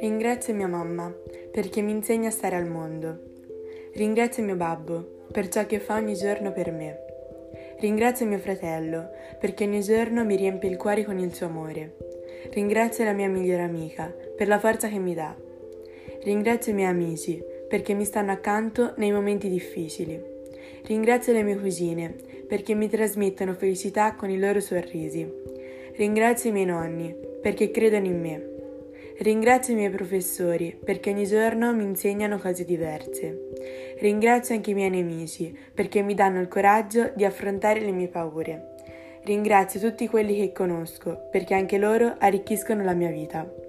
Ringrazio mia mamma perché mi insegna a stare al mondo. Ringrazio mio babbo per ciò che fa ogni giorno per me. Ringrazio mio fratello perché ogni giorno mi riempie il cuore con il suo amore. Ringrazio la mia migliore amica per la forza che mi dà. Ringrazio i miei amici perché mi stanno accanto nei momenti difficili. Ringrazio le mie cugine perché mi trasmettono felicità con i loro sorrisi. Ringrazio i miei nonni perché credono in me. Ringrazio i miei professori perché ogni giorno mi insegnano cose diverse. Ringrazio anche i miei nemici perché mi danno il coraggio di affrontare le mie paure. Ringrazio tutti quelli che conosco perché anche loro arricchiscono la mia vita.